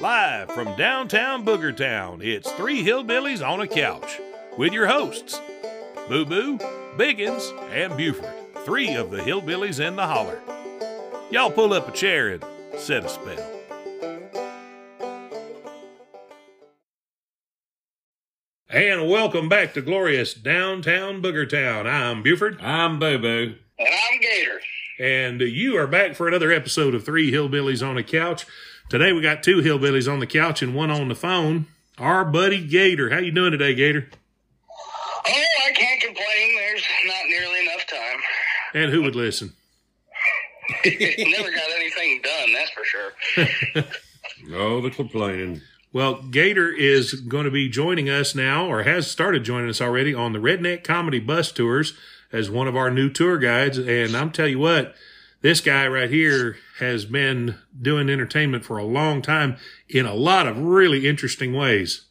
Live from downtown Boogertown, it's Three Hillbillies on a Couch with your hosts, Boo Boo, Biggins, and Buford, three of the hillbillies in the holler. Y'all pull up a chair and set a spell. And welcome back to glorious downtown Boogertown. I'm Buford. I'm Boo Boo. And I'm Gater. And you are back for another episode of Three Hillbillies on a Couch. Today we got two hillbillies on the couch and one on the phone. Our buddy Gater. How you doing today, Gater? Oh, I can't complain. There's not nearly enough time. And who would listen? Never got anything done, that's for sure. Oh, the complaining. Well, Gater is going to be joining us now, or has started joining us already on the Redneck Comedy Bus Tours as one of our new tour guides. And I'm tell you what, this guy right here has been doing entertainment for a long time in a lot of really interesting ways.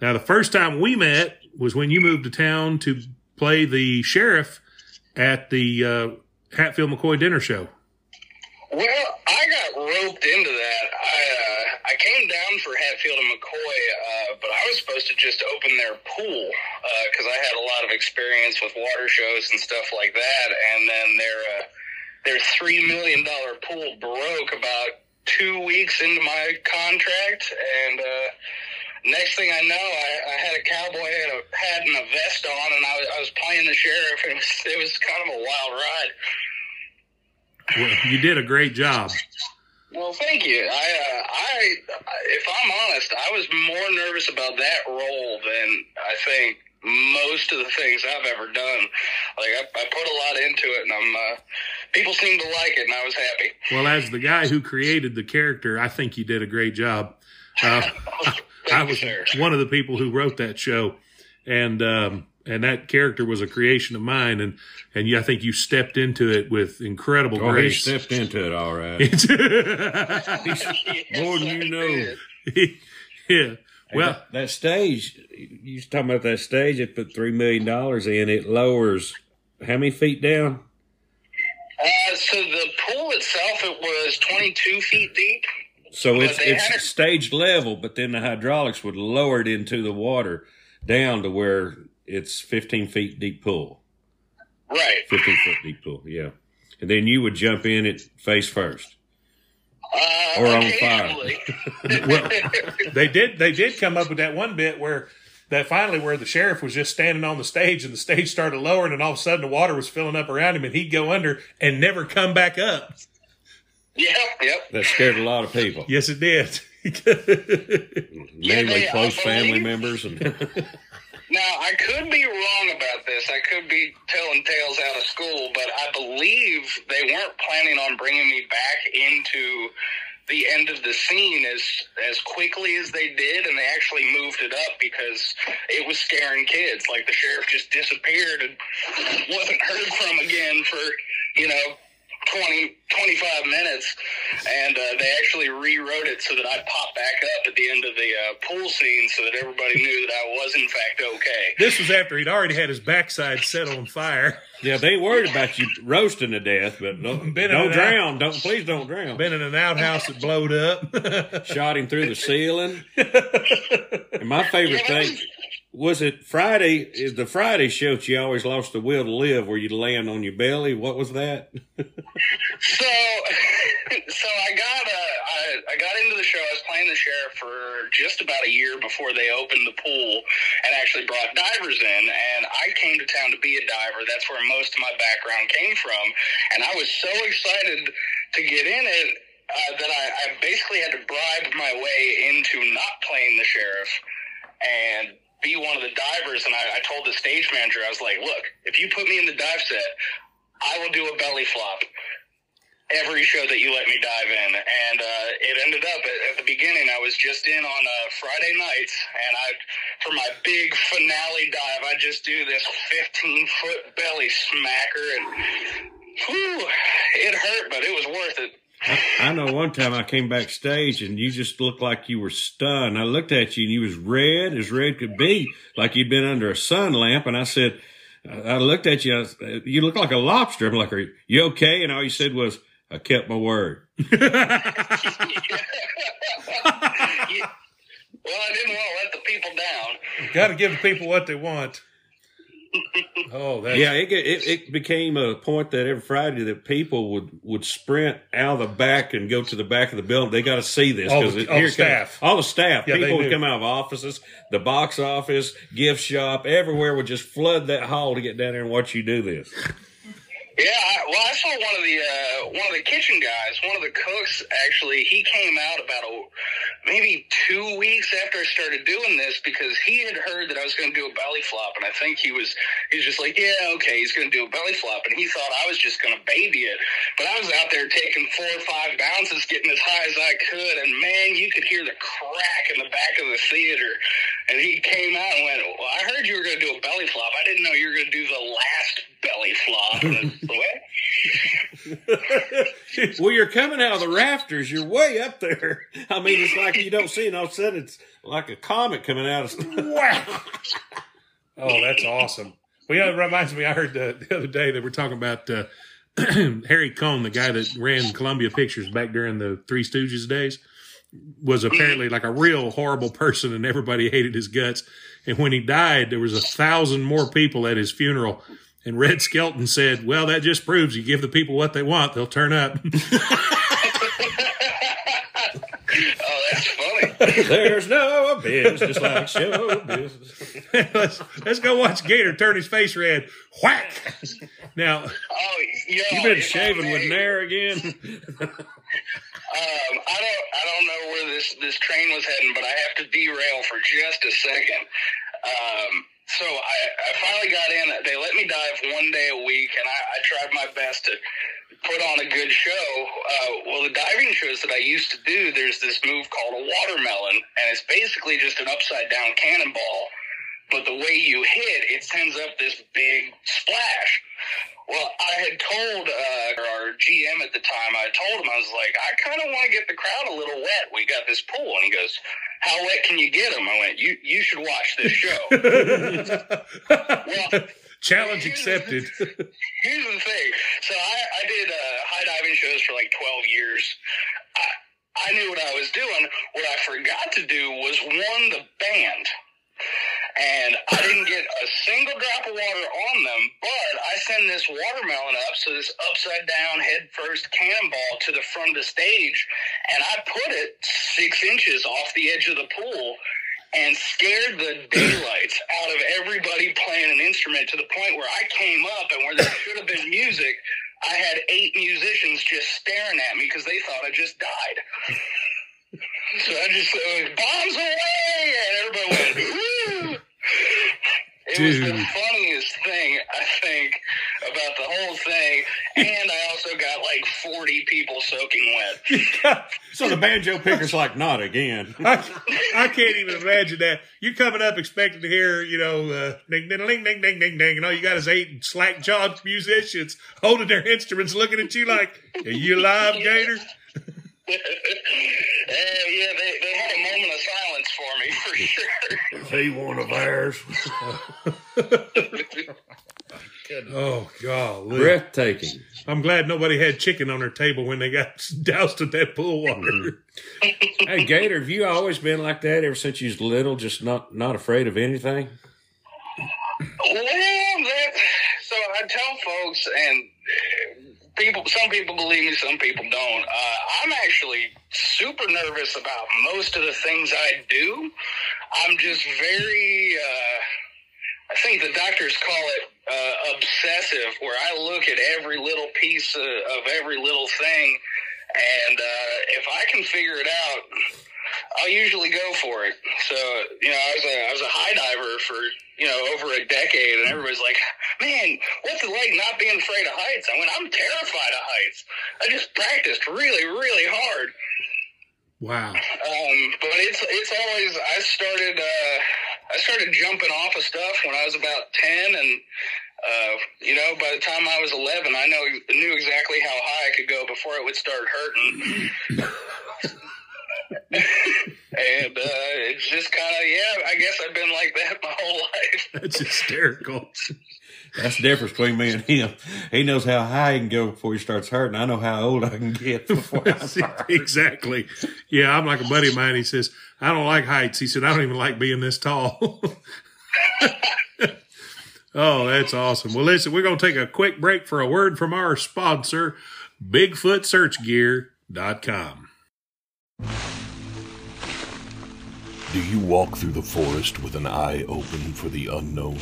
Now, the first time we met was when you moved to town to play the sheriff at the uh, Hatfield McCoy dinner show. Well, I got roped into that. I uh, I came down for Hatfield and McCoy, uh, but I was supposed to just open their pool because I had a lot of experience with water shows and stuff like that. And then their uh, their three million dollar pool broke about two weeks into my contract, and uh, next thing I know, I, I had a cowboy hat, a hat and a vest on, and I was, I was playing the sheriff. It was it was kind of a wild ride. Well, you did a great job. Well, thank you. I, uh, I, if I'm honest, I was more nervous about that role than I think most of the things I've ever done. Like I, I put a lot into it, and I'm. Uh, people seem to like it, and I was happy. Well, as the guy who created the character, I think you did a great job. Uh, I was Sir. one of the people who wrote that show, and um, and that character was a creation of mine, and and you, I think you stepped into it with incredible Oh, he grace. stepped into it all right. Yes, More than you I know. yeah. Well, that, that stage, you was talking about that stage, it put $3 million in, it lowers how many feet down? Uh, so the pool itself, it was 22 feet deep. So But it's they had stage level, but then the hydraulics would lower it into the water down to where it's 15 feet deep pool. Right. 15 foot deep pool, yeah. And then you would jump in it face first. Uh, Or on fire. well, they did they did come up with that one bit where that finally where the sheriff was just standing on the stage and the stage started lowering and all of a sudden the water was filling up around him and he'd go under and never come back up. yep, yep. That scared a lot of people. Yes, it did. Mainly they- I close family members. And Now, I could be wrong about this. I could be telling tales out of school, but I believe they weren't planning on bringing me back into the end of the scene as as quickly as they did, and they actually moved it up because it was scaring kids. Like the sheriff just disappeared and wasn't heard from again for you know 20, 25 minutes, and uh, they actually rewrote it so that I popped back up at the end of the uh, pool scene, so that everybody knew that I was in fact okay. this was after he'd already had his backside set on fire. yeah, they worried about you roasting to death, but don't, don't and drown. Don't please don't drown. Been in an outhouse that blowed up. Shot him through the ceiling. And my favorite Yeah, that thing was it Friday. Is the Friday show that you always lost the will to live, where you'd land on your belly? What was that? So, so I got uh, I, I got into the show. I was playing the sheriff for just about a year before they opened the pool and actually brought divers in. And I came to town to be a diver. That's where most of my background came from. And I was so excited to get in it uh, that I, I basically had to bribe my way into not playing the sheriff and be one of the divers. And I, I told the stage manager, I was like, look, if you put me in the dive set, I will do a belly flop every show that you let me dive in. And uh, it ended up at, at the beginning, I was just in on uh, Friday nights, and I, for my big finale dive, I just do this 15 foot belly smacker, and whew, it hurt, but it was worth it. I know one time I came backstage and you just looked like you were stunned. I looked at you and you was red as red could be, like you'd been under a sun lamp. And I said, I looked at you, I was, you look like a lobster. I'm like, are you okay? And all you said was, I kept my word. yeah, well, I didn't want to let the people down. Got to give the people what they want. Oh, that's, Yeah, it, get- it it became a point that every Friday that people would would sprint out of the back and go to the back of the building. They got to see this All the- all the here it comes- staff. all the staff, Yeah, people would come out of offices, the box office, gift shop, everywhere would just flood that hall to get down there and watch you do this. Yeah, I, well, I saw one of the uh, one of the kitchen guys, one of the cooks. Actually, he came out about a maybe two weeks after I started doing this because he had heard that I was going to do a belly flop, and I think he was he was just like, yeah, okay, he's going to do a belly flop, and he thought I was just going to baby it, but I was out there taking four or five bounces, getting as high as I could, and man, you could hear the crack in the back of the theater. And he came out and went, "Well, I heard you were going to do a belly flop. I didn't know you were going to do the last belly flop." And? well, you're coming out of the rafters. You're way up there. I mean, it's like you don't see it. All of a sudden, it's like a comet coming out of. wow. Oh, that's awesome. Well, yeah, it reminds me. I heard the, the other day they were talking about uh, Harry Cohn, the guy that ran Columbia Pictures back during the Three Stooges days, was apparently like a real horrible person, and everybody hated his guts. And when he died, there was a thousand more people at his funeral. And Red Skelton said, "Well, that just proves you give the people what they want, they'll turn up." oh, that's funny. There's no business just like show business. let's, let's go watch Gater turn his face red. Whack! Now, Oh, yo, You been shaving with Nair again? Um, I don't, I don't know where this this train was heading, but I have to derail for just a second. Um, so I, I finally got in. They let me dive one day a week, and I, I tried my best to put on a good show. Uh, well, the diving shows that I used to do, there's this move called a watermelon, and it's basically just an upside down cannonball. But the way you hit, it sends up this big splash. Well, I had told uh, our GM at the time, I told him, I was like, I kind of want to get the crowd a little wet. We got this pool. And he goes, How wet can you get them? I went, You, you should watch this show. well, challenge accepted. here's the thing. So I, I did uh, high diving shows for like 12 years. I, I knew what I was doing. What I forgot to do was warn the band. And I didn't get a single drop of water on them, but I send this watermelon up, so this upside down head first cannonball to the front of the stage, and I put it six inches off the edge of the pool and scared the daylights out of everybody playing an instrument to the point where I came up and where there should have been music, I had eight musicians just staring at me because they thought I just died. So I just uh, bombs away, and everybody went. Woo! It was the funniest thing I think about the whole thing, and I also got like forty people soaking wet. so the banjo picker's like, not again. I, I can't even imagine that. You're coming up expecting to hear, you know, uh, ding, ding, ding, ding, ding, ding, ding, and all you got is eight slack jawed musicians holding their instruments, looking at you like, "Are you alive, Gater?" Uh, yeah, they, they had a moment of silence for me for sure. He one of ours. Oh, golly. Breathtaking. I'm glad nobody had chicken on their table when they got doused with that pool water. Hey Gater, have you always been like that ever since you was little? Just not not afraid of anything? Well, that, so I tell folks, and people, some people believe me, some people don't. Uh, I'm actually super nervous about most of the things I do. I'm just very. Uh, I think the doctors call it uh, obsessive, where I look at every little piece of, of every little thing, and uh, if I can figure it out, I'll usually go for it. So you know, I was a I was a high diver for you know over a decade, and everybody's like, "Man, what's it like not being afraid of heights?" I went, "I'm terrified of heights. I just practiced really, really hard." Wow. Um, but it's it's always I started uh, I started jumping off of stuff when I was about ten, and uh, you know by the time I was eleven, I know knew exactly how high I could go before it would start hurting. and uh, it's just kind of yeah. I guess I've been like that my whole life. That's hysterical. That's the difference between me and him. He knows how high he can go before he starts hurting. I know how old I can get before I start exactly. Yeah, I'm like a buddy of mine. He says, I don't like heights. He said, I don't even like being this tall. oh, that's awesome. Well, listen, we're going to take a quick break for a word from our sponsor, BigfootSearchGear.com. Do you walk through the forest with an eye open for the unknown?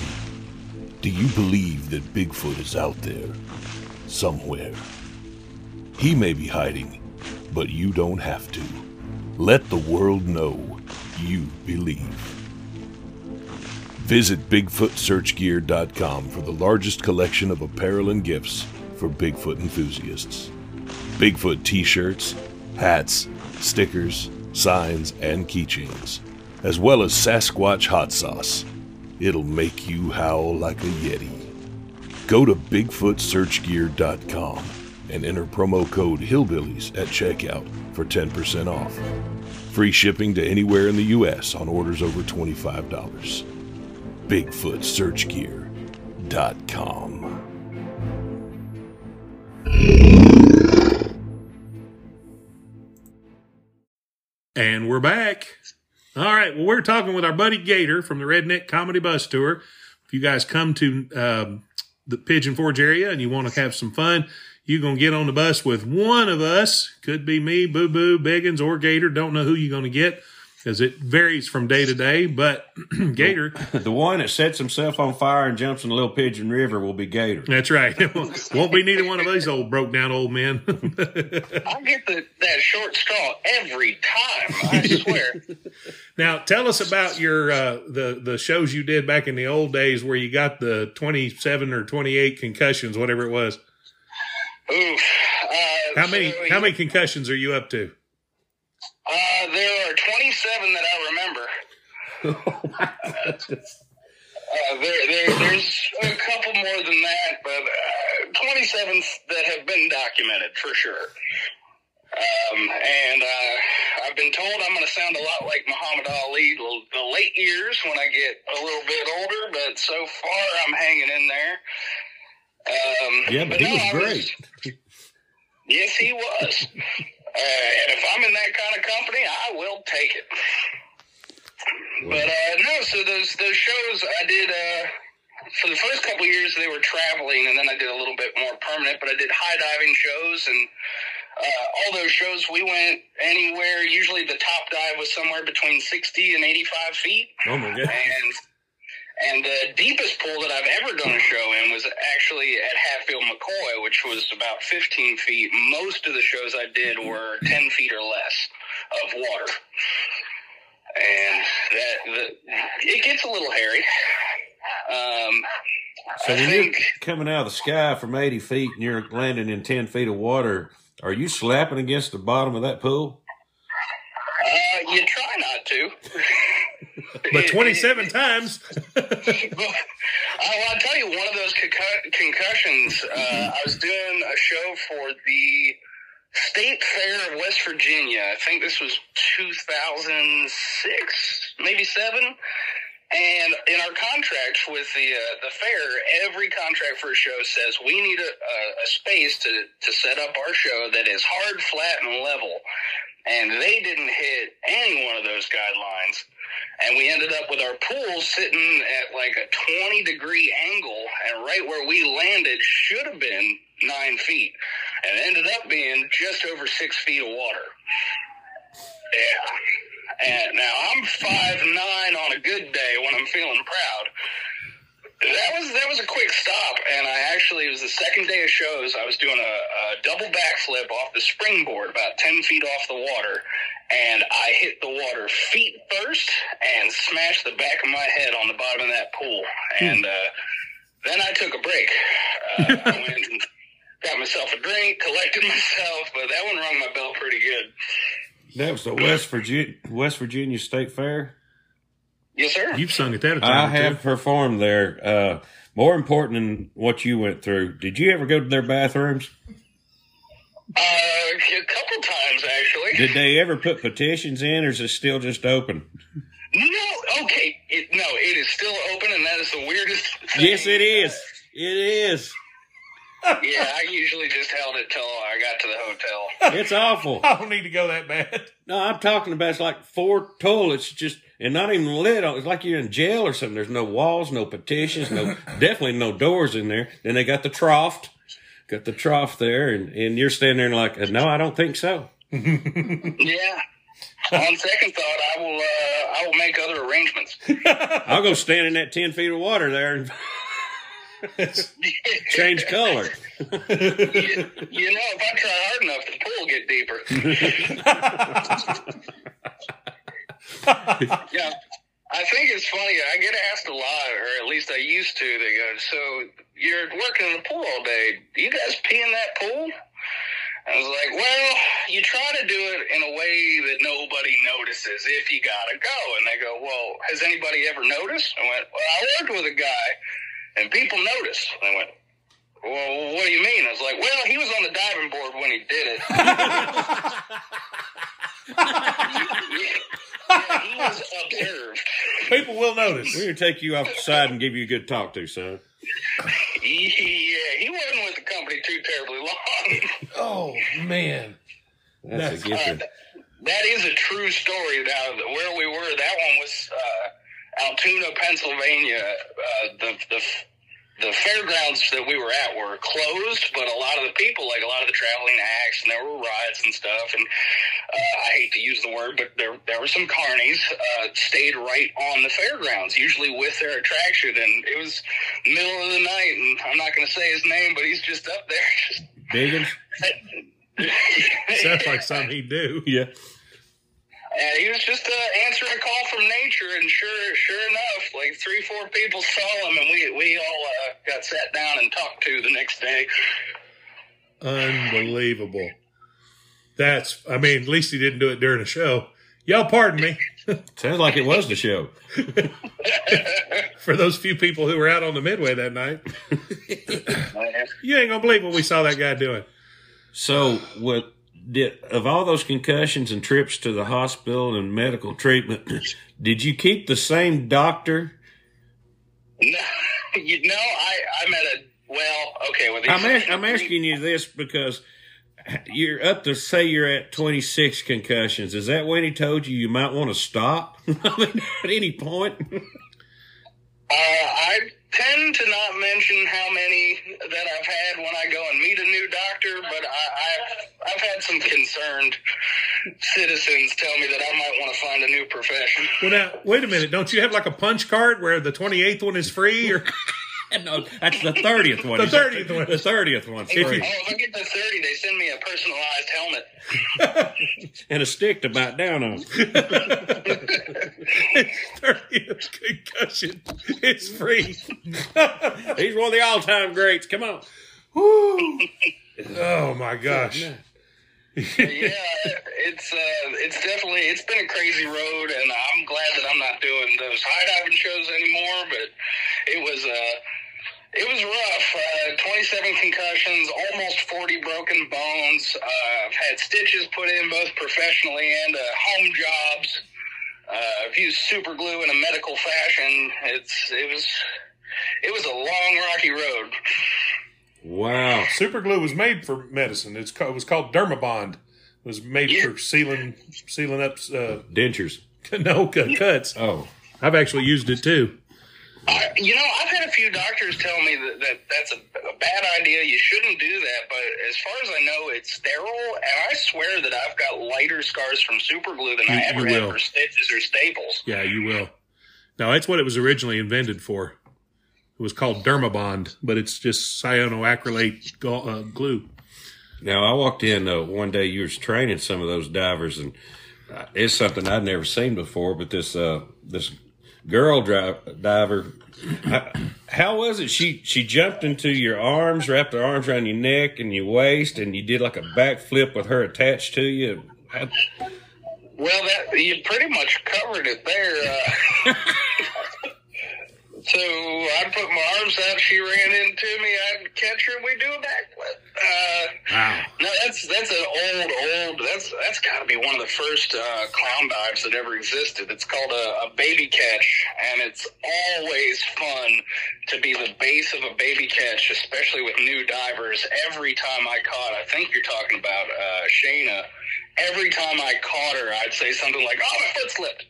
Do you believe that Bigfoot is out there, somewhere? He may be hiding, but you don't have to. Let the world know you believe. Visit BigfootSearchGear.com for the largest collection of apparel and gifts for Bigfoot enthusiasts. Bigfoot t shirts, hats, stickers, signs, and keychains, as well as Sasquatch hot sauce. It'll make you howl like a Yeti. Go to BigfootSearchGear.com and enter promo code Hillbillies at checkout for 10% off. Free shipping to anywhere in the U.S. on orders over $25. BigfootSearchGear.com. And we're back. All right. Well, we're talking with our buddy Gater from the Redneck Comedy Bus Tour. If you guys come to um, the Pigeon Forge area and you want to have some fun, you're going to get on the bus with one of us. Could be me, Boo Boo, Biggins, or Gater. Don't know who you're going to get because it varies from day to day. But Gater, The one that sets himself on fire and jumps in the Little Pigeon River will be Gater. that's right. Won't be neither one of these old broke down old men. I get the, that short straw every time. I swear. Now, tell us about your uh, the the shows you did back in the old days where you got the twenty seven or twenty eight concussions, whatever it was. Oof. Uh, How many so, how many concussions are you up to? Uh, there are 27 that I remember. Uh, there, there, there's a couple more than that, but uh, 27 that have been documented for sure. Um, and uh, I've been told I'm going to sound a lot like Muhammad Ali the, the late years when I get a little bit older, but so far I'm hanging in there. Um, Yeah, but he no, was great. Yes, he was. Uh, and if I'm in that kind of company, I will take it. But uh, no, so those those shows I did uh, for the first couple of years they were traveling, and then I did a little bit more permanent. But I did high diving shows, and uh, all those shows we went anywhere. Usually the top dive was somewhere between sixty and eighty five feet, Oh my god! and and the deepest pool that I've ever done a show in was actually at Hatfield McCoy, which was about 15 feet. Most of the shows I did were 10 feet or less of water. And that, the, it gets a little hairy. Um, So I when you're coming out of the sky from 80 feet and you're landing in 10 feet of water, are you slapping against the bottom of that pool? uh, you try not to. But twenty seven times. well, I'll tell you, one of those concu- concussions, uh, I was doing a show for the State Fair of West Virginia. I think this was 2006, maybe seven. And in our contract with the uh, the fair, every contract for a show says we need a, a, a space to to set up our show that is hard, flat, and level. And they didn't hit any one of those guidelines. And we ended up with our pool sitting at like a 20 degree angle, and right where we landed should have been nine feet, and ended up being just over six feet of water. Yeah. And now I'm five nine on a good day when I'm feeling proud. That was that was a quick stop, and I actually it was the second day of shows. I was doing a, a double backflip off the springboard, about ten feet off the water, and I hit the water feet first and smashed the back of my head on the bottom of that pool. And uh, then I took a break. Uh, I went and got myself a drink, collected myself, but that one rung my bell pretty good. That was the West Virginia West Virginia State Fair. Yes, sir. You've sung at that a time. I or two. have performed there. Uh, more important than what you went through. Did you ever go to their bathrooms? Uh, a couple times actually. Did they ever put petitions in, or is it still just open? No, okay, it, no, it is still open, and that is the weirdest. Thing. Yes, it is. It is. yeah, I usually just held it till I got to the hotel. It's awful. I don't need to go that bad. No, I'm talking about it's like four toilets just and not even lit on. It's like you're in jail or something. There's no walls, no petitions, no definitely no doors in there. Then they got the trough, got the trough there, and and you're standing there and like, uh, no, I don't think so. Yeah. On second thought, I will. Uh, I will make other arrangements. I'll go stand in that ten feet of water there and change color. you, you know, if I try hard enough, the pool will get deeper. yeah. I think it's funny. I get asked a lot, or at least I used to. They go, "So you're working in the pool all day? Do you guys pee in that pool?" I was like, "Well, you try to do it in a way that nobody notices if you gotta go." And they go, "Well, has anybody ever noticed?" I went, "Well, I worked with a guy, and people noticed." I went, "Well, what do you mean?" I was like, "Well, he was on the diving board when he did it." yeah, he was observed. People will notice. We're gonna take you off the side and give you a good talk to, son. Yeah, he wasn't with the company too terribly long. Oh man. That's, That's- a gift. Uh, that is a true story. Now, where we were, that one was uh, Altoona, Pennsylvania. Uh, the the the fairgrounds that we were at were closed, but a lot of the people, like a lot of the traveling acts, and there were rides and stuff. And uh, I hate to use the word, but there there were some carnies uh, stayed right on the fairgrounds, usually with their attraction. And it was middle of the night, and I'm not going to say his name, but he's just up there. Just, Biggins? Sounds like something he'd do. Yeah. And he was just uh, answering a call from nature, and sure, sure enough, like three, four people saw him, and we we all uh, got sat down and talked to the next day. Unbelievable. That's I mean, at least he didn't do it during a show. Y'all pardon me. Sounds like it was the show. For those few people who were out on the midway that night. You ain't gonna believe what we saw that guy doing. So, what did of all those concussions and trips to the hospital and medical treatment, did you keep the same doctor? No, you know, I I'm at a well, okay. With I'm, ask, I'm asking you this because you're up to say you're at 26 concussions. Is that when he told you you might want to stop? I mean, at any point. Uh, I tend to not mention how many that I've had when I go and meet a new doctor, but I, I've I've had some concerned citizens tell me that I might want to find a new profession. Well now wait a minute, don't you have like a punch card where the twenty eighth one is free or no, that's the 30th one. The 30th one. The 30th one. If you- Oh, if I get the 30, they send me a personalized helmet. and a stick to bite down on. thirtieth concussion It's free. He's one of the all-time greats. Come on. Oh my gosh. Yeah, it's uh, it's definitely it's been a crazy road, and I'm glad that I'm not doing those high diving shows anymore. But it was uh, it was rough. Uh, 27 concussions, almost 40 broken bones. Uh, I've had stitches put in both professionally and uh, home jobs. Uh, I've used super glue in a medical fashion. It's it was it was a long rocky road. Wow. Super glue was made for medicine. It's called, it was called Dermabond. It was made Yeah. for sealing sealing up uh, Dentures. no cut- cuts. Oh. I've actually used it too. I, you know, I've had a few doctors tell me that, that that's a, a bad idea. You shouldn't do that. But as far as I know, it's sterile, and I swear that I've got lighter scars from super glue than I ever had will. for stitches or staples. Yeah, you will. Now, that's what it was originally invented for. It was called Dermabond, but it's just cyanoacrylate gu- uh, glue. Now I walked in uh, one day. You was training some of those divers, and uh, it's something I'd never seen before. But this uh, this girl dri- diver, how was it? She she jumped into your arms, wrapped her arms around your neck and your waist, and you did like a backflip with her attached to you. How- Well, that you pretty much covered it there. Uh, so I'd put my arms out. She ran into me. I'd catch her. and We do a backflip. Uh, Wow. No, that's that's an old, old. That's that's got to be one of the first uh, clown dives that ever existed. It's called a, a baby catch, and it's always fun to be the base of a baby catch, especially with new divers. Every time I caught, I think you're talking about uh, Shayna. Every time I caught her, I'd say something like, "Oh, my foot slipped."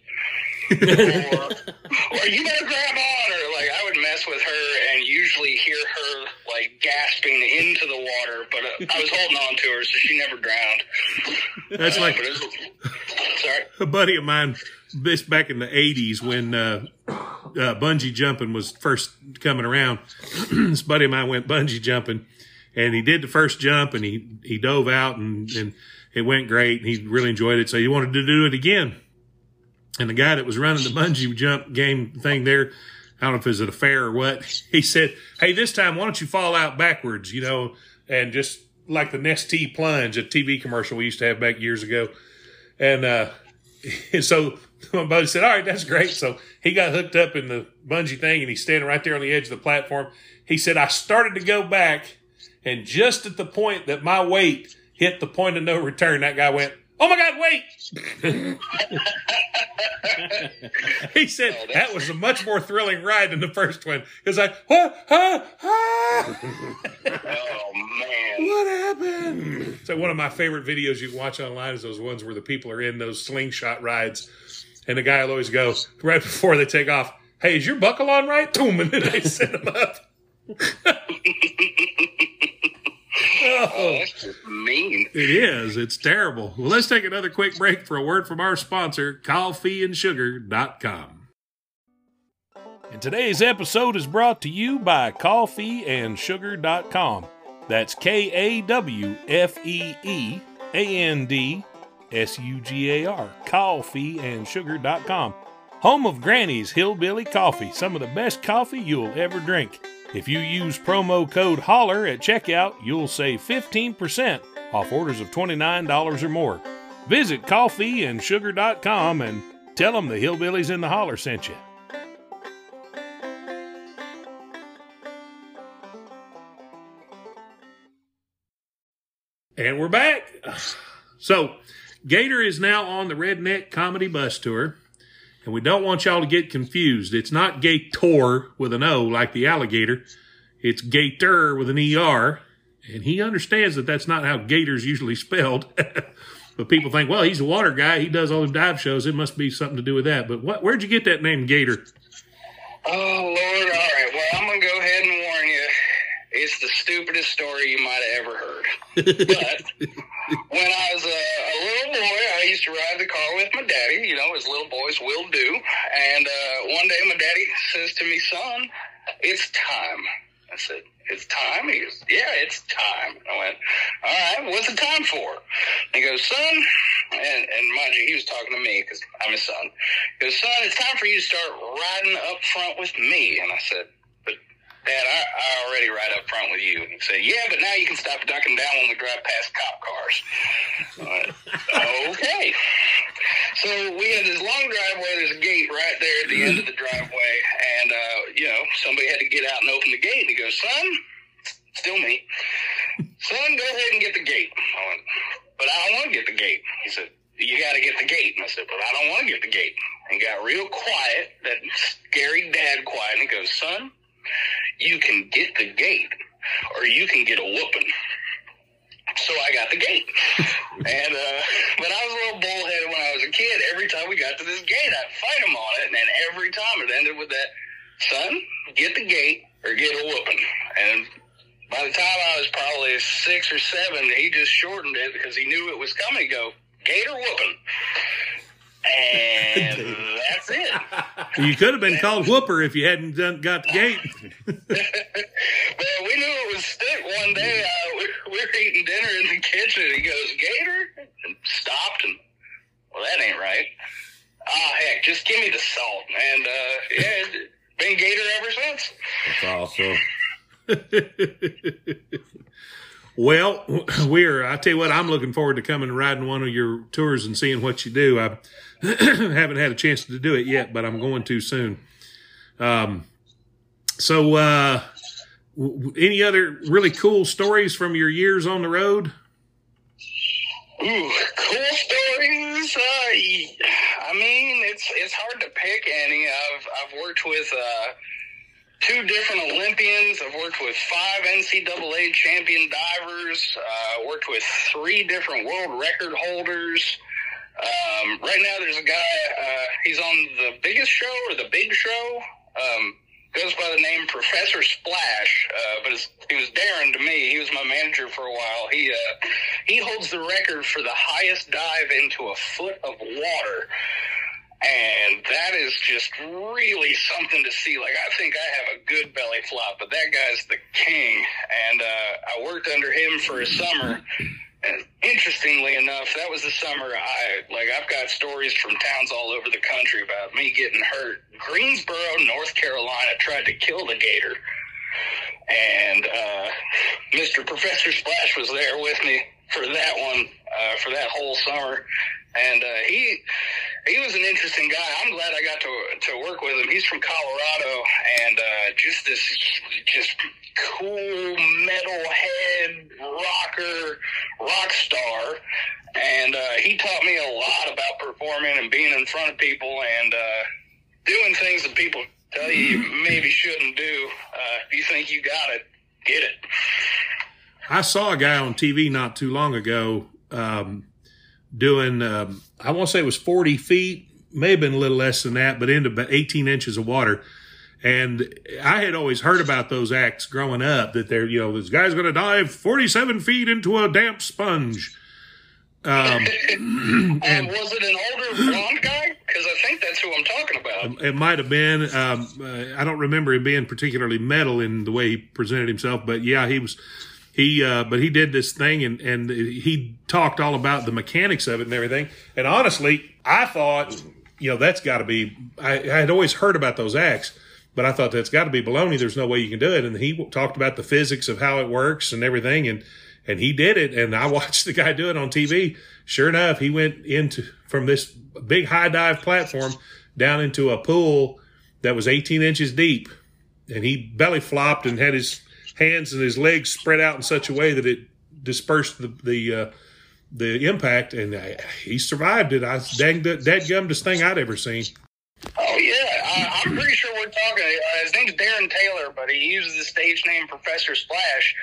Or, or you better grab on her. Like I would mess with her and usually hear her like gasping into the water, but uh, I was holding on to her so she never drowned. That's Uh, like was- sorry. a buddy of mine, this back in the '80s when uh, uh, bungee jumping was first coming around. this buddy of mine went bungee jumping, and he did the first jump, and he he dove out, and and it went great. And he really enjoyed it, so he wanted to do it again. And the guy that was running the bungee jump game thing there, I don't know if it was at a fair or what, he said, Hey, this time, why don't you fall out backwards, you know, and just like the Nestea plunge, a TV commercial we used to have back years ago. And, uh, and so my buddy said, All right, that's great. So he got hooked up in the bungee thing and he's standing right there on the edge of the platform. He said, I started to go back, and just at the point that my weight hit the point of no return, that guy went, Oh my God, wait! he said Oh, that was a much more thrilling ride than the first one. Because I, ah, ah, ah, Oh man. what happened? So one of my favorite videos you can watch online is those ones where the people are in those slingshot rides, and the guy will always go right before they take off. Hey, is your buckle on right? Boom, and then they set them up. Oh, oh, that's just mean. it is. It's terrible. Well, let's take another quick break for a word from our sponsor, kawfeeandsugar.com. And today's episode is brought to you by kawfeeandsugar.com. That's K A W F E E A N D S U G A R. Kawfeeandsugar.com. Home of Granny's Hillbilly Coffee, some of the best coffee you'll ever drink. If you use promo code HOLLER at checkout, you'll save 15% off orders of $29 or more. Visit kawfeeandsugar.com and tell them the Hillbillies in the Holler sent you. And we're back. So, Gater is now on the Redneck Comedy Bus Tour, and we don't want y'all to get confused. It's not Gator with an O like the alligator, it's Gater with an ER, and he understands that that's not how Gator's usually spelled. but people think, well, he's a water guy, he does all the dive shows, it must be something to do with that. But what, where'd you get that name, Gater? Oh Lord! All right. Well, I'm gonna go ahead and warn you. It's the stupidest story you might have ever heard. But when I was a, a I used to ride the car with my daddy. You know, as little boys will do. And uh, one day, my daddy says to me, "Son, it's time." I said, "It's time." He goes, "Yeah, it's time." I went, "All right, what's the time for?" He goes, "Son," and, and mind you, he was talking to me because I'm his son. He goes, "Son, it's time for you to start riding up front with me." And I said, "But Dad, I, I already ride up front with you." And said, "Yeah, but now you can stop ducking down when we drive past cop cars." Went, okay. So we had this long driveway. There's a gate right there at the end of the driveway, and uh, you know somebody had to get out and open the gate. And he goes, "Son, still me, son, go ahead and get the gate." I went, "But I don't want to get the gate." He said, "You got to get the gate." And I said, "But I don't want to get the gate." And got real quiet, that scary dad quiet, and he goes, "Son, you can get the gate, or you can get a whooping." So I got the gate. and, uh, but I was a little bullheaded when I was a kid. Every time we got to this gate, I'd fight him on it. And then every time it ended with that, son, get the gate or get a whooping. And by the time I was probably six or seven, he just shortened it because he knew it was coming. Go, gate or whooping. And that's it. You could have been called Whooper if you hadn't done, got the gate. Well, we knew it was stick one day. Uh, we, we were eating dinner in the kitchen. And he goes, Gater? And stopped. And, well, that ain't right. Ah, heck, just give me the salt. And, uh, yeah, it's been Gater ever since. That's awesome. Well, we're, I tell you what, I'm looking forward to coming and riding one of your tours and seeing what you do. I haven't had a chance to do it yet, but I'm going to soon. Um, so, uh, w- any other really cool stories from your years on the road? Ooh, cool stories. Uh, I mean, it's it's hard to pick any. I've I've worked with uh, two different Olympians. I've worked with five NCAA champion divers. Uh, worked with three different world record holders. Um, right now, there's a guy. Uh, he's on the biggest show or the big show. Um, goes by the name Professor Splash, uh, but he was Darren to me. He was my manager for a while. He uh, he holds the record for the highest dive into a foot of water. And that is just really something to see. Like, I think I have a good belly flop, but that guy's the king. And uh, I worked under him for a summer. And interestingly enough, that was the summer I like I've got stories from towns all over the country about me getting hurt. Greensboro, North Carolina tried to kill the gator. And uh, Mr. Professor Splash was there with me for that one, uh, for that whole summer. And uh, he he was an interesting guy. I'm glad I got to to work with him. He's from Colorado, and uh, just this just cool front of people and uh, doing things that people tell you you maybe shouldn't do. Uh, if you think you got it, get it. I saw a guy on TV not too long ago um, doing, um, I won't say it was 40 feet, may have been a little less than that, but into about 18 inches of water. And I had always heard about those acts growing up that they're, you know, this guy's going to dive 47 feet into a damp sponge. Um, and was it an older blonde guy? That's who I'm talking about. It might have been. Um, uh, I don't remember him being particularly metal in the way he presented himself, but yeah, he was. He, uh, but he did this thing and, and he talked all about the mechanics of it and everything. And honestly, I thought, you know, that's got to be. I, I had always heard about those acts but I thought that's got to be baloney. There's no way you can do it. And he talked about the physics of how it works and everything. And, and he did it. And I watched the guy do it on TV. Sure enough, he went into from this big high dive platform down into a pool that was 18 inches deep. And he belly flopped and had his hands and his legs spread out in such a way that it dispersed the, the, uh, the impact. And I, he survived it. I dang, that gummed thing I'd ever seen. Yeah, I, am pretty sure we're talking. Uh, his name's Darren Taylor, but he uses the stage name Professor Splash.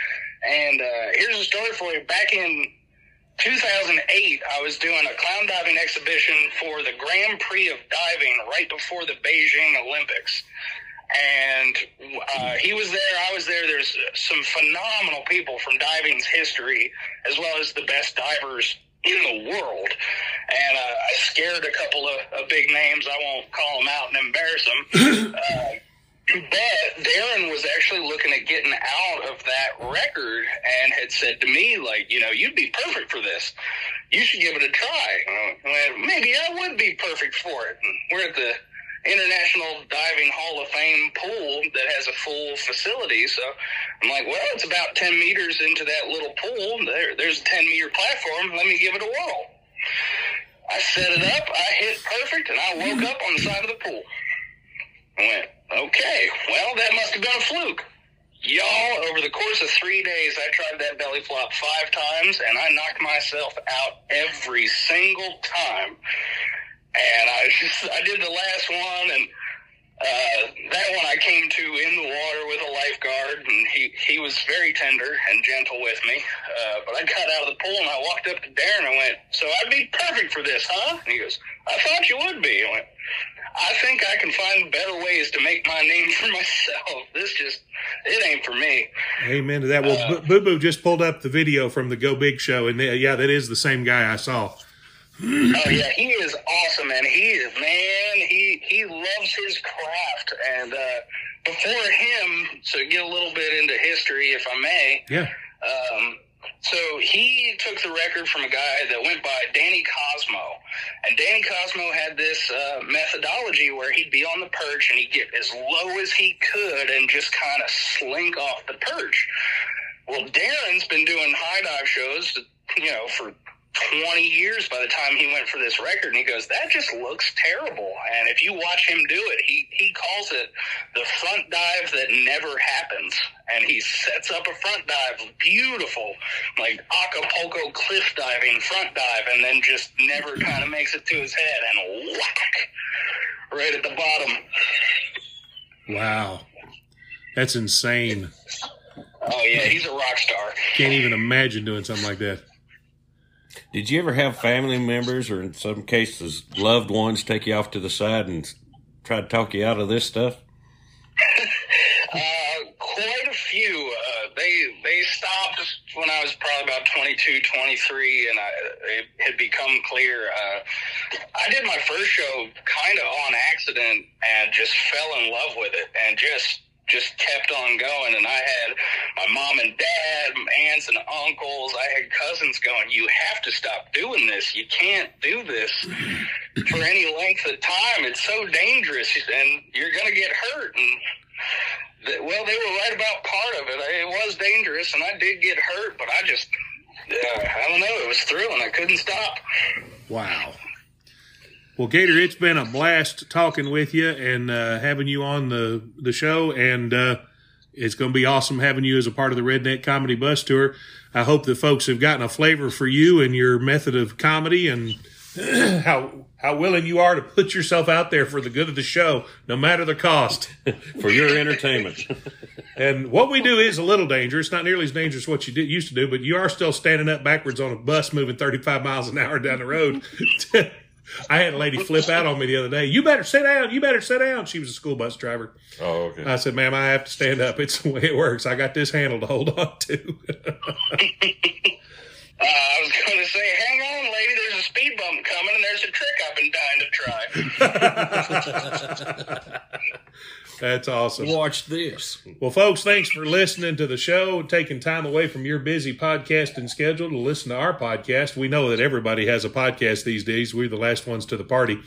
And uh, here's a story for you. Back in 2008, I was doing a clown diving exhibition for the Grand Prix of diving right before the Beijing Olympics. And uh, he was there, I was there. There's some phenomenal people from diving's history, as well as the best divers in the world. And uh, I scared a couple of, of, big names. I won't call them out and embarrass them. uh, but Darren was actually looking at getting out of that record and had said to me, like, you know, you'd be perfect for this. You should give it a try. Uh, well, maybe I would be perfect for it. And we're at the International Diving Hall of Fame pool that has a full facility. So I'm like, well, it's about 10 meters into that little pool. There, there's a 10 meter platform. Let me give it a whirl. I set it up. I hit perfect, and I woke up on the side of the pool. I went, okay, well, that must have been a fluke. Y'all, over the course of three days, I tried that belly flop five times, and I knocked myself out every single time. And I just, I did the last one, and uh, that one I came to in the water with a lifeguard, and he, he was very tender and gentle with me. Uh, but I got out of the pool and I walked up to Darren and I went, So I'd be perfect for this, huh? And he goes, I thought you would be. I went, I think I can find better ways to make my name for myself. This just, it ain't for me. Amen to that. Well, uh, Boo Boo just pulled up the video from the Go Big show, and yeah, that is the same guy I saw oh yeah, he is awesome, and he is man. He he loves his craft, and uh, before him, so get a little bit into history, if I may. Yeah. Um, so he took the record from a guy that went by Danny Cosmo, and Danny Cosmo had this uh, methodology where he'd be on the perch and he'd get as low as he could and just kind of slink off the perch. Well, Darren's been doing high dive shows, you know, for 20 years by the time he went for this record. And he goes, that just looks terrible. And if you watch him do it, he, he calls it the front dive that never happens. And he sets up a front dive, beautiful, like Acapulco cliff diving front dive, and then just never kind of makes it to his head and whack right at the bottom. Wow. That's insane. Oh, yeah, he's a rock star. Can't even imagine doing something like that. Did you ever have family members, or in some cases, loved ones, take you off to the side and try to talk you out of this stuff? uh, quite a few. Uh, they they stopped when I was probably about 22, 23, and I, it had become clear. Uh, I did my first show kind of on accident and just fell in love with it, and just just kept on going. And I had my mom and dad, aunts and uncles. I had cousins going, you have to stop doing this. You can't do this for any length of time. It's so dangerous and you're going to get hurt. And well, they were right about part of it. It was dangerous and I did get hurt, but I just, uh, I don't know. It was thrilling. I couldn't stop. Wow. Well, Gater, it's been a blast talking with you and uh, having you on the the show, and uh, it's going to be awesome having you as a part of the Redneck Comedy Bus Tour. I hope that folks have gotten a flavor for you and your method of comedy, and how how willing you are to put yourself out there for the good of the show, no matter the cost, for your entertainment. and what we do is a little dangerous, not nearly as dangerous as what you did, used to do, but you are still standing up backwards on a bus moving 35 miles an hour down the road. I had a lady flip out on me the other day. You better sit down. You better sit down. She was a school bus driver. Oh, okay. I said, ma'am, I have to stand up. It's the way it works. I got this handle to hold on to. uh, I was going to say, hang on, lady. There's a speed bump coming, and there's a trick I've been dying to try. That's awesome. Watch this. Well, folks, thanks for listening to the show, taking time away from your busy podcasting schedule to listen to our podcast. We know that everybody has a podcast these days. We're the last ones to the party,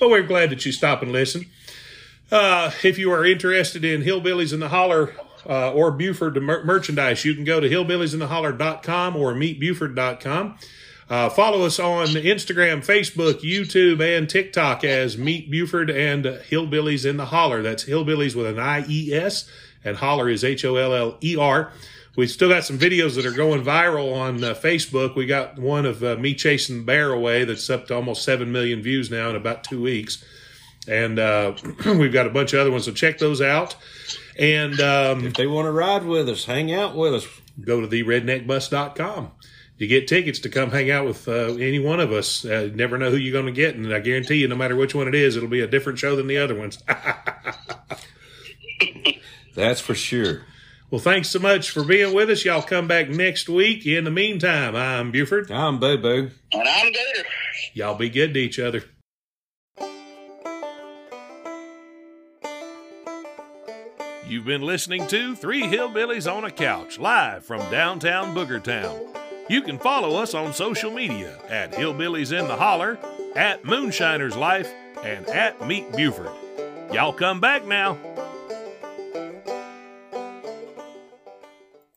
but we're glad that you stop and listen. Uh, if you are interested in Hillbillies in the Holler uh, or Buford mer- merchandise, you can go to hillbilliesintheholler.com or meetbuford.com. Uh, follow us on Instagram, Facebook, YouTube, and TikTok as Meet Buford and Hillbillies in the Holler. That's Hillbillies with an I E S, and Holler is H O L L E R. We've still got some videos that are going viral on uh, Facebook. We got one of uh, me chasing the bear away that's up to almost 7 million views now in about two weeks. And uh, we've got a bunch of other ones, so check those out. And um, if they want to ride with us, hang out with us, go to theredneckbus.com you get tickets to come hang out with uh, any one of us. Uh, never know who you're going to get, and I guarantee you, no matter which one it is, it'll be a different show than the other ones. That's for sure. Well, thanks so much for being with us. Y'all come back next week. In the meantime, I'm Buford. I'm Boo Boo. And I'm Gater. Y'all be good to each other. You've been listening to Three Hillbillies on a Couch, live from downtown Boogertown. You can follow us on social media at Hillbillies in the Holler, at Moonshiners Life, and at Meet Buford. Y'all come back now.